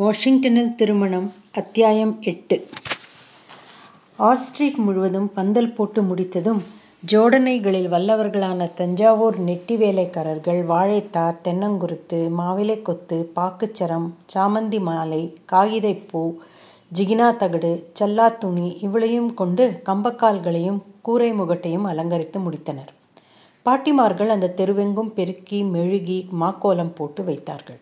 வாஷிங்டனில் திருமணம் அத்தியாயம் எட்டு. ஆஸ்ட்ரீட் முழுவதும் பந்தல் போட்டு முடித்ததும் ஜோடனைகளில் வல்லவர்களான தஞ்சாவூர் நெட்டி வேலைக்காரர்கள் வாழைத்தார் தென்னங்குருத்து மாவிலை கொத்து பாக்குச்சரம் சாமந்தி மாலை காகிதைப்பூ ஜிகினா தகடு சல்லா துணி இவளையும் கொண்டு கம்பக்கால்களையும் கூரை முகட்டையும் அலங்கரித்து முடித்தனர். பாட்டிமார்கள் அந்த தெருவெங்கும் பெருக்கி மெழுகி மாக்கோலம் போட்டு வைத்தார்கள்.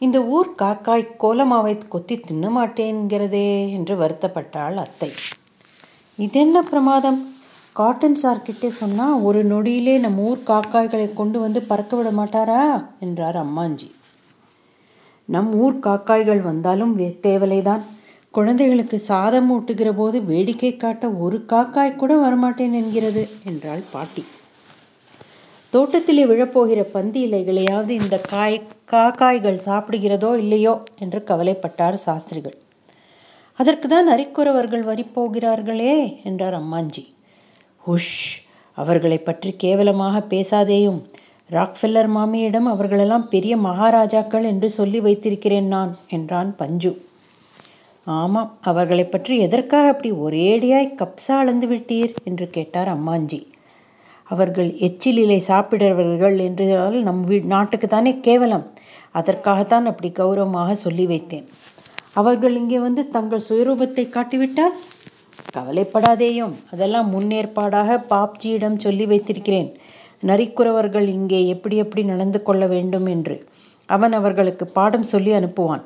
இந்த ஊர் காக்காய் கோலமாவை கொத்தி தின்ன மாட்டேங்கிறதே என்று வருத்தப்பட்டாள் அத்தை. இதென்ன பிரமாதம்? காட்டன் சார்கிட்டே சொன்னா ஒரு நொடியிலே நம் ஊர் காக்காய்களை கொண்டு வந்து பறக்க விட மாட்டாரா? என்றார் அம்மாஞ்சி. நம் ஊர் காக்காய்கள் வந்தாலும் தேவலைதான். குழந்தைகளுக்கு சாதம் ஊட்டுகிற போது வேடிக்கை காட்ட ஒரு காக்காய் கூட வரமாட்டேன் என்கிறது என்றாள் பாட்டி. தோட்டத்திலே விழப்போகிற பந்தி இலைகளையாவது இந்த காய் காக்காய்கள் சாப்பிடுகிறதோ இல்லையோ என்று கவலைப்பட்டார் சாஸ்திரிகள். அதற்கு தான் அரிக்குறவர்கள் வரிப்போகிறார்களே என்றார் அம்மாஞ்சி. உஷ் அவர்களை பற்றி கேவலமாக பேசாதேயும். ராக்ஃபெல்லர் மாமியிடம் அவர்களெல்லாம் பெரிய மகாராஜாக்கள் என்று சொல்லி வைத்திருக்கிறேன் நான் என்றான் பஞ்சு. ஆமாம் அவர்களை பற்றி எதற்காக அப்படி ஒரேடியாய் கப்சா அளந்து விட்டீர்? என்று கேட்டார் அம்மாஞ்சி. அவர்கள் எச்சிலிலை சாப்பிடுறவர்கள் என்றால் நம் வீ நாட்டுக்கு தானே கேவலம். அதற்காகத்தான் அப்படி கௌரவமாக சொல்லி வைத்தேன். அவர்கள் இங்கே வந்து தங்கள் சுயரூபத்தை காட்டிவிட்டால்? கவலைப்படாதேயும் அதெல்லாம் முன்னேற்பாடாக பாப்ஜியிடம் சொல்லி வைத்திருக்கிறேன். நரிக்குறவர்கள் இங்கே எப்படி எப்படி நடந்து கொள்ள வேண்டும் என்று. அவன் அவர்களுக்கு பாடம் சொல்லி அனுப்புவான்.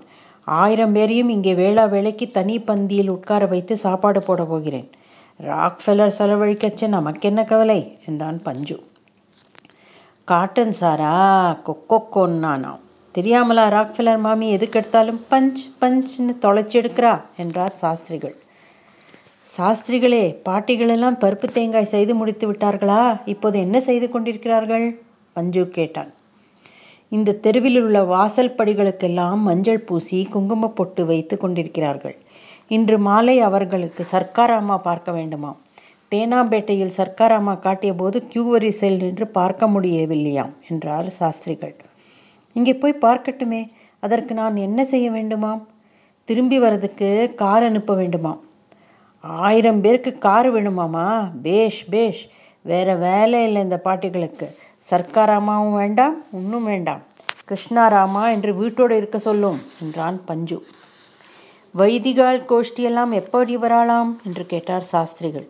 ஆயிரம் பேரையும் இங்கே வேளா வேலைக்கு தனி பந்தியில் உட்கார வைத்து சாப்பாடு போட போகிறேன். ராக்ஃபெல்லர் செலவழிக்கச்சு நமக்கென்ன கவலை? என்றான் பஞ்சு. காட்டன் சாரா கொக்கொக்கொன்னானாம் தெரியாமலா ராக்ஃபெல்லர் மாமி எதுக்கு எடுத்தாலும் பஞ்ச் பஞ்ச்னு தொலைச்சி எடுக்கிறா என்றார் சாஸ்திரிகள். சாஸ்திரிகளே பாட்டிகளெல்லாம் பருப்பு தேங்காய் செய்து முடித்து விட்டார்களா? இப்போது என்ன செய்து கொண்டிருக்கிறார்கள்? பஞ்சு கேட்டான். இந்த தெருவில் உள்ள வாசல் படிகளுக்கெல்லாம் மஞ்சள் பூசி குங்கும பொட்டு வைத்து கொண்டிருக்கிறார்கள். இன்று மாலை அவர்களுக்கு சர்க்காராமா பார்க்க வேண்டுமாம் தேனாம்பேட்டையில் சர்க்காராமா காட்டிய போது கியூ வரிசையில் நின்று பார்க்க முடியவில்லையாம் என்றார் சாஸ்திரிகள். இங்கே போய் பார்க்கட்டுமே அதற்கு நான் என்ன செய்ய வேண்டுமாம்? திரும்பி வரதுக்கு கார் அனுப்ப வேண்டுமாம். ஆயிரம் பேருக்கு கார் வேணுமாமா? பேஷ் பேஷ். வேற வேலை இல்லை இந்த பாட்டிகளுக்கு. சர்க்காராமாவும் வேண்டாம் ஒன்றும் வேண்டாம். கிருஷ்ணாராமா என்று வீட்டோடு இருக்க சொல்லும் என்றான் பஞ்சு. வைதிகால் கோஷ்டியெல்லாம் எப்படி வரலாம் என்று கேட்டார் சாஸ்திரிகள்.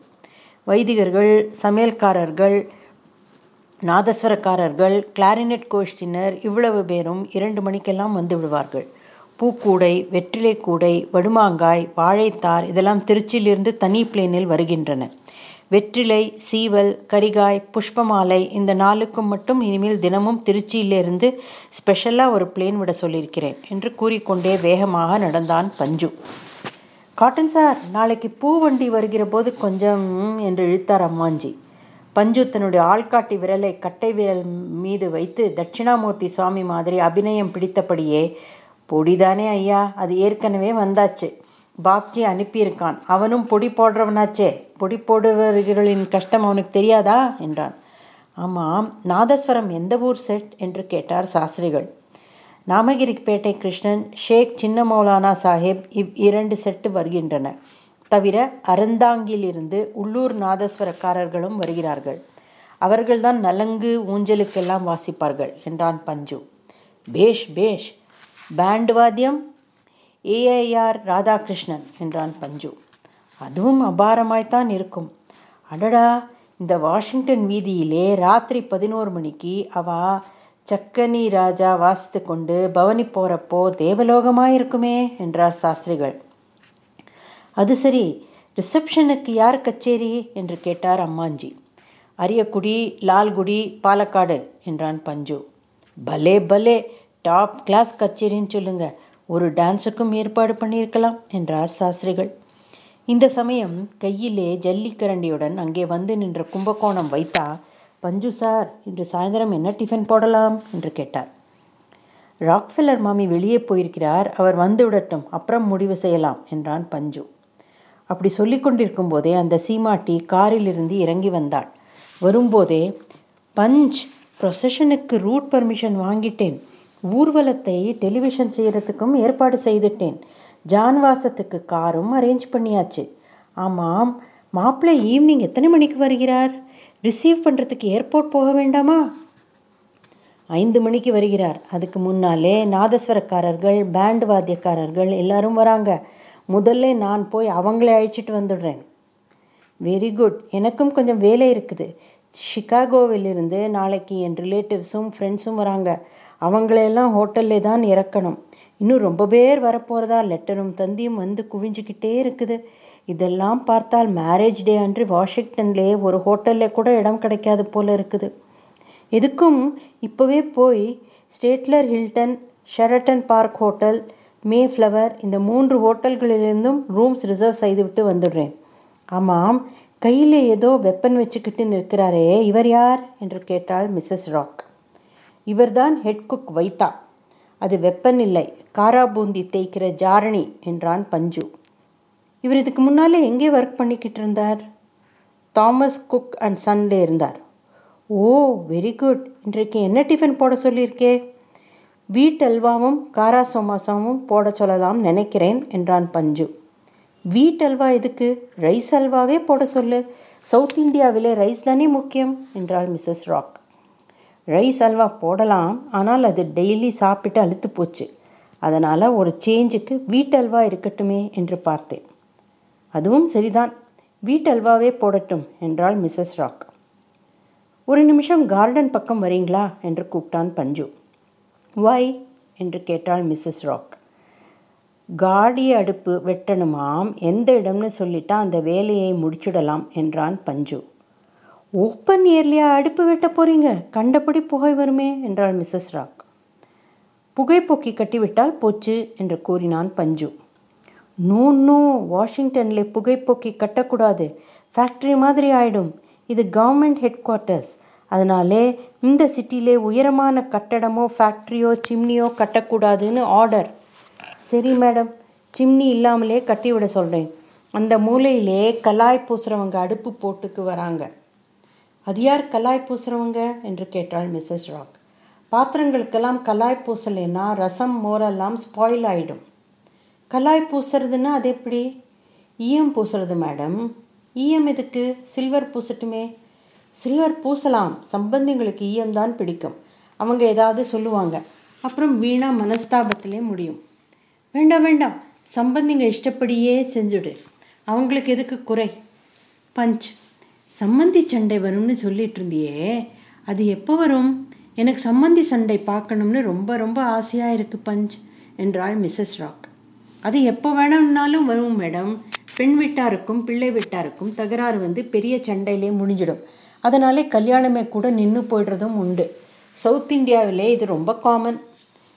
வைதிகர்கள் சமையல்காரர்கள் நாதஸ்வரக்காரர்கள் கிளாரினெட் கோஷ்டினர் இவ்வளவு பேரும் இரண்டு மணிக்கெல்லாம் வந்து விடுவார்கள். பூக்கூடை வெற்றிலை கூடை வடுமாங்காய் வாழைத்தார் இதெல்லாம் திருச்சியிலிருந்து தனி பிளேனில் வருகின்றன. வெற்றிலை சீவல் கரிகாய் புஷ்பமாலை இந்த நாளுக்கும் மட்டும் இனிமேல் தினமும் திருச்சியிலிருந்து ஸ்பெஷலாக ஒரு பிளேன் விட சொல்லியிருக்கிறேன் என்று கூறிக்கொண்டே வேகமாக நடந்தான் பஞ்சு. காட்டன் சார் நாளைக்கு பூ வண்டி வருகிற போது கொஞ்சம் என்று இழுத்தார் அம்மாஞ்சி. பஞ்சு தன்னுடைய ஆள்காட்டி விரலை கட்டை விரல் மீது வைத்து தட்சிணாமூர்த்தி சுவாமி மாதிரி அபிநயம் பிடித்தபடியே பொடிதானே ஐயா அது ஏற்கனவே வந்தாச்சு. பாப்ஜி அனுப்பியிருக்கான். அவனும் பொடி போடுறவனாச்சே. பொடி போடுவர்களின் கஷ்டம் அவனுக்கு தெரியாதா? என்றான். ஆமாம் நாதஸ்வரம் எந்த ஊர் செட்? என்று கேட்டார் சாஸ்திரிகள். நாமகிரிப்பேட்டை கிருஷ்ணன் ஷேக் சின்ன மௌலானா சாஹிப் இவ் இரண்டு செட்டு வருகின்றன. தவிர அருந்தாங்கிலிருந்து உள்ளூர் நாதஸ்வரக்காரர்களும் வருகிறார்கள். அவர்கள்தான் நலங்கு ஊஞ்சலுக்கெல்லாம் வாசிப்பார்கள் என்றான் பஞ்சு. பேஷ் பேஷ். பேண்ட் வாத்தியம் ஏஐஆர் ராதாகிருஷ்ணன் என்றான் பஞ்சு. அதுவும் அபாரமாய்த்தான் இருக்கும். அடடா இந்த வாஷிங்டன் வீதியிலே ராத்திரி பதினோரு மணிக்கு அவ சக்கனி ராஜா வாசித்து கொண்டு பவனி போகிறப்போ தேவலோகமாயிருக்குமே என்றார் சாஸ்திரிகள். அது சரி ரிசப்ஷனுக்கு யார் கச்சேரி? என்று கேட்டார் அம்மாஞ்சி. அரியக்குடி லால்குடி பாலக்காடு என்றான் பஞ்சு. பலே பலே டாப் கிளாஸ் கச்சேரின்னு சொல்லுங்கள் ஒரு டான்ஸுக்கும் ஏற்பாடு பண்ணியிருக்கலாம் என்றார் சாஸ்திரிகள். இந்த சமயம் கையிலே ஜல்லிக்கரண்டியுடன் அங்கே வந்து நின்ற கும்பகோணம் வைத்தா பஞ்சு சார் இன்று சாயந்தரம் என்ன டிஃபன் போடலாம்? என்று கேட்டார். ராக்ஃபெல்லர் மாமி வெளியே போயிருக்கிறார் அவர் வந்து விடட்டும் அப்புறம் முடிவு செய்யலாம் என்றான் பஞ்சு. அப்படி சொல்லி கொண்டிருக்கும் போதே அந்த சீமாட்டி காரிலிருந்து இறங்கி வந்தாள். வரும்போதே பஞ்ச் ப்ரொசஷனுக்கு ரூட் பர்மிஷன் வாங்கிட்டேன். ஊர்வலத்தை டெலிவிஷன் செய்கிறதுக்கும் ஏற்பாடு செய்துட்டேன். ஜான்வாசத்துக்கு காரும் அரேஞ்ச் பண்ணியாச்சு. ஆமாம் மாப்பிள்ளை ஈவினிங் எத்தனை மணிக்கு வருகிறார்? ரிசீவ் பண்ணுறதுக்கு ஏர்போர்ட் போக வேண்டாமா? ஐந்து மணிக்கு வருகிறார். அதுக்கு முன்னாலே நாதஸ்வரக்காரர்கள் பேண்ட் வாத்தியக்காரர்கள் எல்லாரும் வராங்க. முதல்ல நான் போய் அவங்களே அழைச்சிட்டு வந்துடுறேன். Very good. எனக்கும் கொஞ்சம் வேலை இருக்குது. ஷிகாகோவிலிருந்து நாளைக்கு என் ரிலேட்டிவ்ஸும் ஃப்ரெண்ட்ஸும் வராங்க. அவங்களையெல்லாம் ஹோட்டல்லே தான் இறக்கணும். இன்னும் ரொம்ப பேர் வரப்போகிறதா லெட்டரும் தந்தியும் வந்து குவிஞ்சுக்கிட்டே இருக்குது. இதெல்லாம் பார்த்தால் மேரேஜ் டே அன்று வாஷிங்டன்லேயே ஒரு ஹோட்டலில் கூட இடம் கிடைக்காது போல இருக்குது. எதுக்கும் இப்போவே போய் Statler Hilton Sheraton Park hotel Mayflower இந்த மூன்று ஹோட்டல்களிலிருந்தும் ரூம்ஸ் ரிசர்வ் செய்துவிட்டு வந்துடுறேன். ஆமாம் கையில் ஏதோ வெப்பன் வச்சுக்கிட்டு நிற்கிறாரே இவர் யார்? என்று கேட்டாள் மிஸ்ஸஸ் ராக். இவர்தான் ஹெட் குக் வைத்தா. அது வெப்பநிலை இல்லை காரா பூந்தி தேய்க்கிற ஜாரணி என்றான் பஞ்சு. இவர் இதுக்கு முன்னாலே எங்கே ஒர்க் பண்ணிக்கிட்டு இருந்தார்? தாமஸ் குக் அண்ட் சன்ல இருந்தார். ஓ வெரி குட் இன்றைக்கு என்ன டிஃபன் போட சொல்லியிருக்கே? வீட் அல்வாவும் காரா சோமாசாவும் போட சொல்லலாம் நினைக்கிறேன் என்றான் பஞ்சு. வீட் அல்வா எதுக்கு? ரைஸ் அல்வாவே போட சொல்லு. சவுத் இந்தியாவிலே ரைஸ் தானே முக்கியம் என்றாள் மிஸ்ஸஸ் ராக். ரைஸ் அல்வா போடலாம் ஆனால் அது டெய்லி சாப்பிட்டு அழுத்து போச்சு. அதனால் ஒரு சேஞ்சுக்கு வீட்டல்வா இருக்கட்டுமே என்று பார்த்தேன். அதுவும் சரிதான். வீட்டல்வாவே போடட்டும் என்றாள் மிஸ்ஸஸ் ராக் ஒரு நிமிஷம் கார்டன் பக்கம் வரீங்களா என்று கூப்பிட்டான் பஞ்சு. வாய் என்று கேட்டாள் மிஸ்ஸஸ் ராக் காடி அடுப்பு வெட்டணுமாம் எந்த இடம்னு சொல்லிட்டா அந்த வேலையை முடிச்சுடலாம் என்றான் பஞ்சு. ஓப்பன் ஏர்லியா அடுப்பு வெட்ட போறீங்க? கண்டபடி புகை வருமே என்றாள் மிஸ்ஸஸ் ராக். புகைப்போக்கி கட்டிவிட்டால் போச்சு என்று கூறினான் பஞ்சு. நோ நோ வாஷிங்டனில் புகைப்போக்கி கட்டக்கூடாது. ஃபேக்ட்ரி மாதிரி ஆயிடும். இது கவர்மெண்ட் ஹெட் குவார்ட்டர்ஸ் அதனாலே இந்த சிட்டியிலே உயரமான கட்டடமோ ஃபேக்ட்ரியோ சிம்னியோ கட்டக்கூடாதுன்னு ஆர்டர். சரி மேடம். சிம்னி இல்லாமலே கட்டிவிட சொல்கிறேன் அந்த மூலையிலே கலாய் பூசுகிறவங்க அடுப்பு போட்டுக்கு வராங்க. அது யார் கலாய் பூசுகிறவங்க என்று கேட்டாள் மிஸ்ஸஸ் ராக். பாத்திரங்களுக்கெல்லாம் கலாய் பூசலைன்னா ரசம் மோரெல்லாம் ஸ்பாயில் ஆகிடும் கலாய் பூசுறதுன்னா அது எப்படி? ஈயம் பூசுறது மேடம். ஈயம் எதுக்கு? சில்வர் பூசட்டுமே. சில்வர் பூசலாம். சம்பந்திங்களுக்கு ஈயம் தான் பிடிக்கும். அவங்க ஏதாவது சொல்லுவாங்க. அப்புறம் வீணா மனஸ்தாபத்திலே முடியும். வேண்டாம் வேண்டாம். சம்பந்திங்க இஷ்டப்படியே செஞ்சுடு. அவங்களுக்கு எதுக்கு குறை? பஞ்ச். சம்மந்தி சண்டை வரும்னு சொல்லிட்டு இருந்தியே அது எப்போ வரும்? எனக்கு சம்மந்தி சண்டை பார்க்கணும்னு ரொம்ப ரொம்ப ஆசையாக இருக்கு பஞ்ச் என்றாள் மிஸ்ஸஸ் ராக். அது எப்போ வேணும்னாலும் வரும் மேடம். பெண் வீட்டாருக்கும் பிள்ளை வீட்டாருக்கும் தகராறு வந்து பெரிய சண்டையிலே முடிஞ்சிடும். அதனாலே கல்யாணமே கூட நின்று போயிடுறதும் உண்டு. சவுத் இந்தியாவிலே இது ரொம்ப காமன்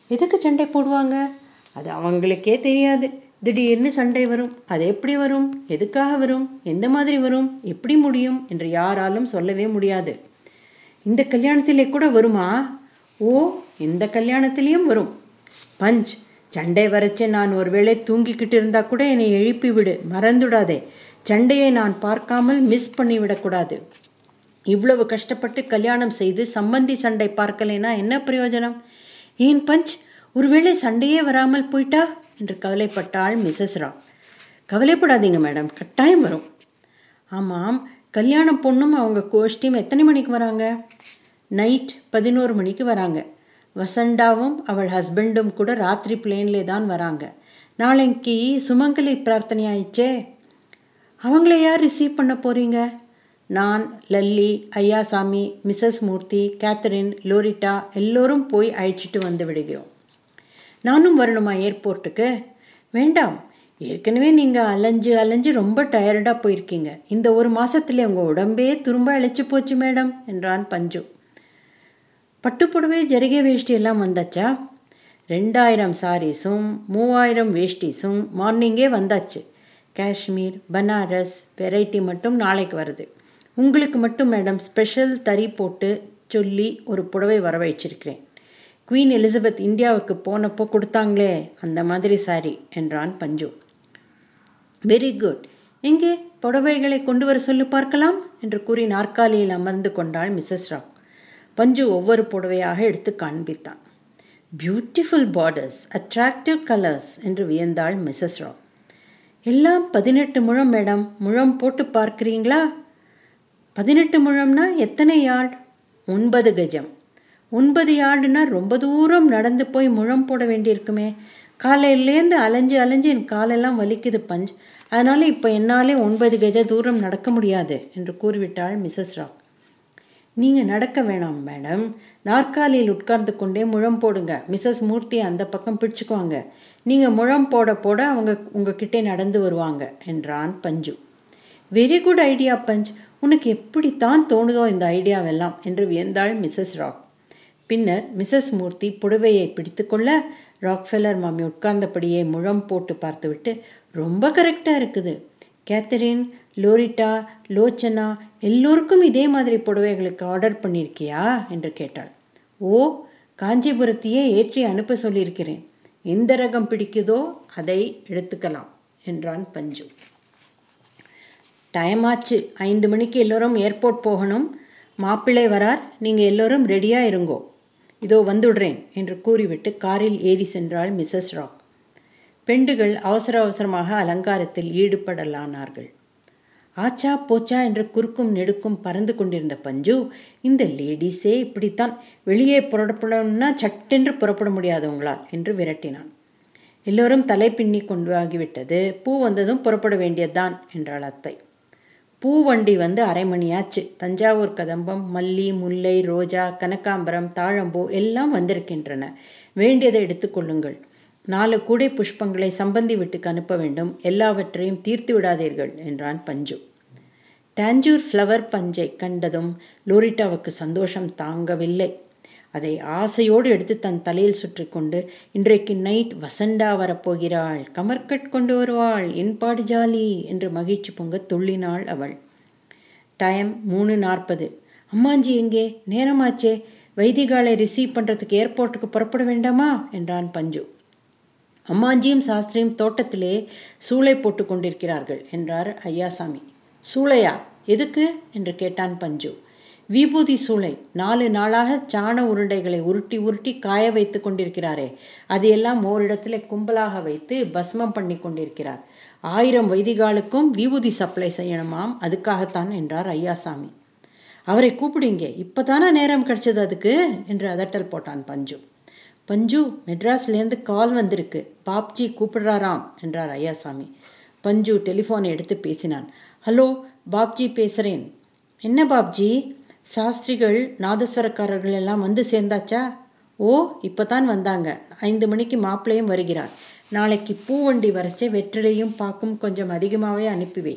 எதுக்கு சண்டை போடுவாங்க? அது அவங்களுக்கே தெரியாது. திடீர்னு சண்டை வரும். அது எப்படி வரும்? எதுக்காக வரும்? எந்த மாதிரி வரும்? எப்படி முடியும்? என்று யாராலும் சொல்லவே முடியாது. இந்த கல்யாணத்திலே கூட வருமா? ஓ இந்த கல்யாணத்திலையும் வரும். பஞ்ச் சண்டை வரைச்சே நான் ஒருவேளை தூங்கிக்கிட்டு இருந்தா கூட என்னை எழுப்பி விடு. மறந்துடாதே. சண்டையை நான் பார்க்காமல் மிஸ் பண்ணிவிடக்கூடாது இவ்வளவு கஷ்டப்பட்டு கல்யாணம் செய்து சம்பந்தி சண்டை பார்க்கலைன்னா என்ன பிரயோஜனம்? ஏன் பஞ்ச் ஒருவேளை சண்டையே வராமல் போயிட்டா? என்று கவலைப்பட்டாள் மிஸ்ஸஸ் ராவ் கவலைப்படாதீங்க மேடம் கட்டாயம் வரும். ஆமாம் கல்யாண பொண்ணும் அவங்க கோஷ்டியும் எத்தனை மணிக்கு வராங்க? நைட் பதினோரு மணிக்கு வராங்க. வசண்டாவும் அவள் ஹஸ்பண்டும் கூட ராத்திரி பிளேன்லே தான் வராங்க. நாளைக்கு சுமங்கலி பிரார்த்தனை ஆயிடுச்சே அவங்கள யார் ரிசீவ் பண்ண போறீங்க? நான் Lalli Ayyasami Mrs Murthy Catherine Loretta எல்லோரும் போய் அழைச்சிட்டு வந்து விடுகிறோம். நானும் வரணுமா ஏர்போர்ட்டுக்கு? வேண்டாம். ஏற்கனவே நீங்கள் அலைஞ்சு அலைஞ்சு ரொம்ப டயர்டாக போயிருக்கீங்க. இந்த ஒரு மாதத்துல உங்கள் உடம்பே துரும்ப அழைச்சி போச்சு மேடம் என்றான் பஞ்சு. பட்டுப்புடவை ஜரிகை வேஷ்டி எல்லாம் வந்தாச்சா? ரெண்டாயிரம் சாரீஸும் மூவாயிரம் வேஷ்டிஸும் மார்னிங்கே வந்தாச்சு. காஷ்மீர் பனாரஸ் வெரைட்டி மட்டும் நாளைக்கு வருது. உங்களுக்கு மட்டும் மேடம் ஸ்பெஷல் தறி போட்டு சொல்லி ஒரு புடவை வர வச்சிருக்கிறேன் குவீன் எலிசபெத் இந்தியாவுக்கு போனப்போ கொடுத்தாங்களே அந்த மாதிரி சாரி என்றான் பஞ்சு. வெரி குட் எங்கே? புடவைகளை கொண்டு வர சொல்லி பார்க்கலாம் என்று கூறி நாற்காலியில் அமர்ந்து கொண்டாள் மிஸ்ஸஸ் ராவ் பஞ்சு ஒவ்வொரு புடவையாக எடுத்து காண்பித்தான். பியூட்டிஃபுல் பார்டர்ஸ் அட்ராக்டிவ் கலர்ஸ் என்று வியந்தாள் மிஸ்ஸஸ் ராவ் எல்லாம் பதினெட்டு முழம் மேடம் முழம் போட்டு பார்க்குறீங்களா? பதினெட்டு முழம்னா எத்தனை யார்ட்? ஒன்பது கஜம். ஒன்பது யார்டுனா ரொம்ப தூரம் நடந்து போய் முழம் போட வேண்டியிருக்குமே. காலையிலேருந்து அலைஞ்சு அலைஞ்சு என் காலெல்லாம் வலிக்குது பஞ்ச். அதனால இப்போ என்னாலே ஒன்பது கஜ தூரம் நடக்க முடியாது என்று கூறிவிட்டாள் மிஸ்ஸஸ் ராக். நீங்கள் நடக்க வேணாம் மேடம். நாற்காலியில் உட்கார்ந்து கொண்டே முழம் போடுங்க. மிஸ்ஸஸ் மூர்த்தி அந்த பக்கம் பிடிச்சுக்குவாங்க. நீங்கள் முழம் போட போட அவங்க உங்ககிட்டே நடந்து வருவாங்க என்றான் Panchu. Very good idea Panch. உனக்கு எப்படித்தான் தோணுதோ இந்த ஐடியாவெல்லாம் என்று வியந்தாள் மிஸ்ஸஸ் ராக். பின்னர் மிஸ்ஸஸ் மூர்த்தி புடவையை பிடித்துக்கொள்ள ராக்ஃபெல்லர் மாமி உட்கார்ந்தபடியே முழம் போட்டு பார்த்துவிட்டு ரொம்ப கரெக்டாக இருக்குது. கேத்தரின் லோரிட்டா லோச்சனா எல்லோருக்கும் இதே மாதிரி புடவைகளுக்கு ஆர்டர் பண்ணியிருக்கியா என்று கேட்டாள். ஓ காஞ்சிபுரத்தையே ஏற்றி அனுப்ப சொல்லியிருக்கிறேன் எந்த ரகம் பிடிக்குதோ அதை எடுத்துக்கலாம் என்றான் பஞ்சு. டைம் ஆச்சு. ஐந்து மணிக்கு எல்லோரும் ஏர்போர்ட் போகணும். மாப்பிள்ளை வரார். நீங்கள் எல்லோரும் ரெடியாக இருங்கோ. இதோ வந்துடுறேன் என்று கூறிவிட்டு காரில் ஏறி சென்றாள் மிஸ்ஸஸ் ராக். பெண்டுகள் அவசர அவசரமாக அலங்காரத்தில் ஈடுபடலானார்கள். ஆச்சா போச்சா என்று குறுக்கும் நெடுக்கும் பறந்து கொண்டிருந்த பஞ்சு இந்த லேடிஸே இப்படித்தான் வெளியே புறப்படணும்னா சட்டென்று புறப்பட முடியாது உங்களால் என்று விரட்டினான். எல்லோரும் தலை பின்னி கொண்டு ஆகிவிட்டது. பூ வந்ததும் புறப்பட வேண்டியதுதான் என்றாள் அத்தை. பூ வண்டி வந்து அரை மணியாச்சு. தஞ்சாவூர் கதம்பம் மல்லி முல்லை ரோஜா கனகாம்பரம் தாழம்பூ எல்லாம் வந்திருக்கின்றன. வேண்டியதை எடுத்துக்கொள்ளுங்கள் நாலு கூடை புஷ்பங்களை சம்பந்தி வீட்டுக்கு அனுப்ப வேண்டும். எல்லாவற்றையும் தீர்த்து விடாதீர்கள் என்றான் பஞ்சு. டாஞ்சூர் ஃப்ளவர் பஞ்சை கண்டதும் லோரிட்டாவுக்கு சந்தோஷம் தாங்கவில்லை. அதை ஆசையோடு எடுத்து தன் தலையில் சுற்றி கொண்டு இன்றைக்கு நைட் வசண்டா வரப்போகிறாள் கமர்கட் கொண்டு வருவாள் என்பாடு ஜாலி என்று மகிழ்ச்சி பொங்க துள்ளினாள் அவள். டைம் மூணு நாற்பது. அம்மாஞ்சி எங்கே? நேரமாச்சே. வைதிகாலை ரிசீவ் பண்ணுறதுக்கு ஏர்போர்ட்டுக்கு புறப்பட வேண்டாமா? என்றான் பஞ்சு. அம்மாஞ்சியும் சாஸ்திரியும் தோட்டத்திலே சூளை போட்டு கொண்டிருக்கிறார்கள் என்றார் ஐயாசாமி. சூளையா? எதுக்கு? என்று கேட்டான் பஞ்சு. விபூதி சூளை நாலு நாளாக சாண உருண்டைகளை உருட்டி உருட்டி காய வைத்து கொண்டிருக்கிறாரே. அதையெல்லாம் ஓரிடத்திலே கும்பலாக வைத்து பஸ்மம் பண்ணி கொண்டிருக்கிறார். ஆயிரம் வைதிகாலுக்கும் விபூதி சப்ளை செய்யணுமாம் அதுக்காகத்தான் என்றார் ஐயாசாமி. அவரை கூப்பிடுங்க இப்பதானே நேரம் கிடைச்சது அதுக்கு? என்று அதட்டல் போட்டான் பஞ்சு. பஞ்சு மெட்ராஸ்லேருந்து கால் வந்திருக்கு. பாப்ஜி கூப்பிடுறாராம் என்றார் ஐயாசாமி. பஞ்சு டெலிஃபோனை எடுத்து பேசினான். ஹலோ பாப்ஜி பேசுகிறேன் என்ன பாப்ஜி? சாஸ்திரிகள் நாதஸ்வரக்காரர்கள் எல்லாம் வந்து சேர்ந்தாச்சா? ஓ இப்போதான் வந்தாங்க. ஐந்து மணிக்கு மாப்பிள்ளையும் வருகிறார். நாளைக்கு பூவண்டி வரைச்சே வெற்றிலையும் பாக்கும் கொஞ்சம் அதிகமாகவே அனுப்பிவை.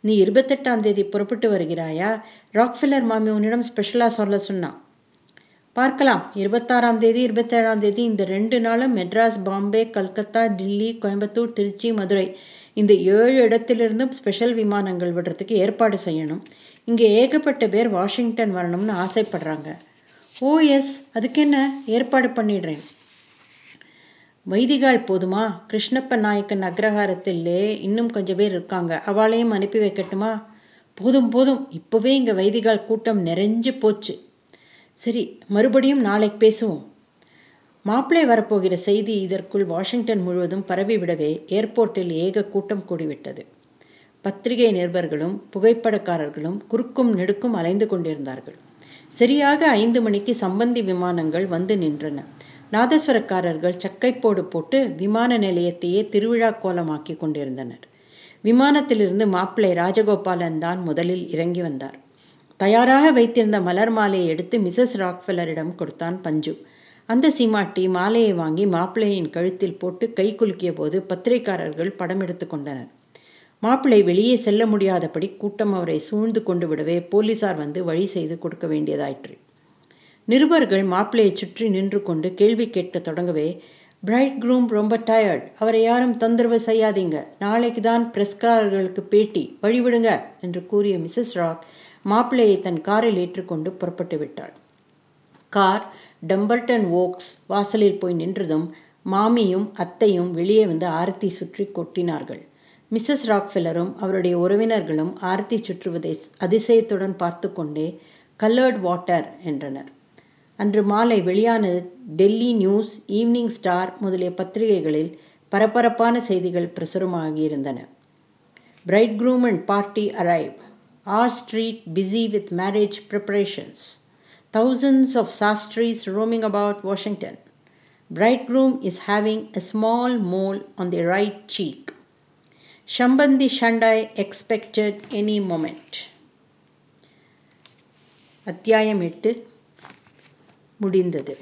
நீ இருபத்தெட்டாம் தேதி புறப்பட்டு வருகிறாயா? ராக்ஃபில்லர் மாமி உன்னிடம் ஸ்பெஷலாக சொல்ல சொன்னான் பார்க்கலாம். இருபத்தாறாம் தேதி இருபத்தேழாம் தேதி இந்த ரெண்டு நாளும் மெட்ராஸ் பாம்பே கல்கத்தா டில்லி கோயம்புத்தூர் திருச்சி மதுரை. இந்த ஏழு இடத்திலிருந்தும் ஸ்பெஷல் விமானங்கள் விடுறதுக்கு ஏற்பாடு செய்யணும். இங்கே ஏகப்பட்ட பேர் வாஷிங்டன் வரணும்னு ஆசைப்படுறாங்க. ஓ எஸ் அதுக்கு என்ன ஏற்பாடு பண்ணிடுறேன். வைதிகால் போதுமா? கிருஷ்ணப்ப நாயக்கன் அக்ரஹாரத்திலே இன்னும் கொஞ்சம் பேர் இருக்காங்க. அவளையும் அனுப்பி வைக்கட்டுமா? போதும் போதும். இப்போவே இங்கே வைதிகால் கூட்டம் நிறைஞ்சு போச்சு. சரி மறுபடியும் நாளைக்கு பேசுவோம். மாப்பிள்ளை வரப்போகிற செய்தி இதற்குள் வாஷிங்டன் முழுவதும் பரவிவிடவே ஏர்போர்ட்டில் ஏக கூட்டம் கூடிவிட்டது. பத்திரிகை நிருபர்களும் புகைப்படக்காரர்களும் குறுக்கும் நெடுக்கும் அலைந்து கொண்டிருந்தார்கள். சரியாக ஐந்து மணிக்கு சம்பந்தி விமானங்கள் வந்து நின்றன. நாதஸ்வரக்காரர்கள் சக்கைப்போடு போட்டு விமான நிலையத்தையே திருவிழா கோலமாக்கி கொண்டிருந்தனர். விமானத்திலிருந்து மாப்பிள்ளை ராஜகோபாலன் தான் முதலில் இறங்கி வந்தார். தயாராக வைத்திருந்த மலர் மாலையை எடுத்து மிசஸ் ராக்ஃபெல்லரிடம் கொடுத்தான் பஞ்சு. அந்த சீமாட்டி மாலையை வாங்கி மாப்பிள்ளையின் கழுத்தில் போட்டு கை குலுக்கிய போது பத்திரிகைக்காரர்கள் படம் எடுத்து கொண்டனர். மாப்பிள்ளை வெளியே செல்ல முடியாதபடி கூட்டம் அவரை சூழ்ந்து கொண்டு விடவே போலீசார் வந்து வழி செய்து கொடுக்க வேண்டியதாயிற்று. நிருபர்கள் மாப்பிள்ளையை சுற்றி நின்று கொண்டு கேள்வி கேட்க தொடங்கவே பிரைட் க்ரூம் ரொம்ப டயர்ட் அவரை யாரும் தொந்தரவு செய்யாதீங்க. நாளைக்கு தான் பிரஸ்காரர்களுக்கு பேட்டி. வழிவிடுங்க என்று கூறிய மிஸ்ஸஸ் ராக் மாப்பிள்ளையை தன் காரில் ஏற்றுக்கொண்டு புறப்பட்டு விட்டாள். கார் டம்பர்டன் ஓக்ஸ் வாசலில் போய் நின்றதும் மாமியும் அத்தையும் வெளியே வந்து ஆரத்தி சுற்றி கொட்டினார்கள். மிஸ்ஸஸ் ராக்ஃபில்லரும் அவருடைய உறவினர்களும் ஆரத்தி சுற்றுவதை அதிசயத்துடன் பார்த்து கொண்டே கலர்ட் வாட்டர் என்றனர் அன்று மாலை வெளியான டெல்லி நியூஸ் ஈவினிங் ஸ்டார் முதலிய பத்திரிகைகளில் பரபரப்பான செய்திகள் பிரசுரமாகியிருந்தன bride groom and party arrive are street busy with marriage preparations thousands of sastris roaming about Washington. Bridegroom is having a small mole on the right cheek. Shambandi Shandai expected any moment. அத்தியாயம் எட்டு முடிந்தது